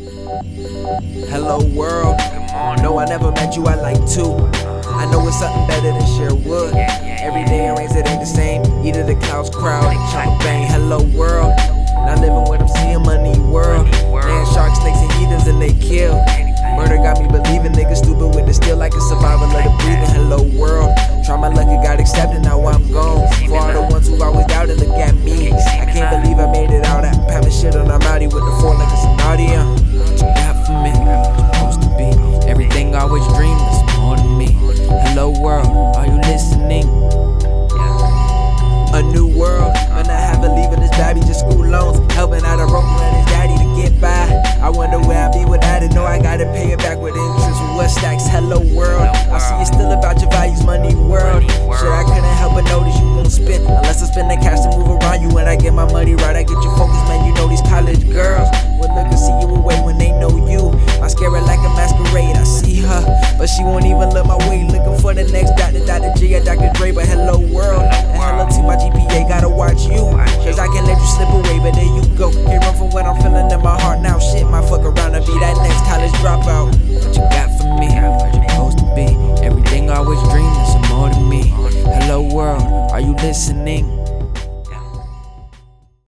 Hello world. No, I never met you, I like two. I know it's something better than Sherwood. Every day it rains, it ain't the same. Either the clouds crowd, chopper bang. gotta pay it back with interest. What stacks? Hello world. I see you still about your values, money world. Sure, I couldn't help but notice you won't spend unless I spend the cash to move around you. When I get my money right, I get you focused, man. You know these college girls would look and see you away when they know you. I scare her like a masquerade. I see her, but she won't even look my way. Looking for the next doctor, Dr. G or Dr. Dre, but hello world. world, are you listening?